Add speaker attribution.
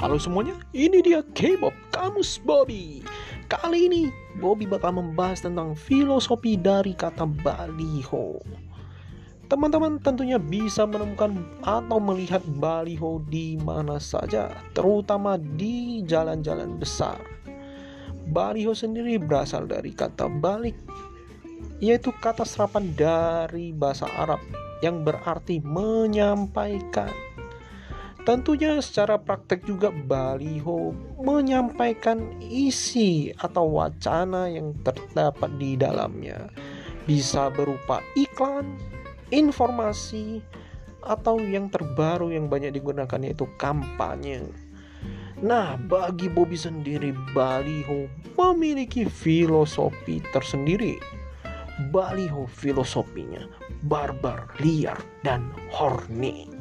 Speaker 1: Halo semuanya, ini dia K-pop Kamus Bobby. Kali ini Bobby bakal membahas tentang filosofi dari kata baliho. Teman-teman tentunya bisa menemukan atau melihat baliho di mana saja, terutama di jalan-jalan besar. Baliho sendiri berasal dari kata balik, yaitu kata serapan dari bahasa Arab yang berarti menyampaikan Tentunya secara praktek juga baliho menyampaikan isi atau wacana yang terdapat di dalamnya. Bisa berupa iklan, informasi, atau yang terbaru yang banyak digunakan yaitu kampanye. Nah, bagi Bobby sendiri, baliho memiliki filosofi tersendiri. Baliho filosofinya barbar, liar, dan horny.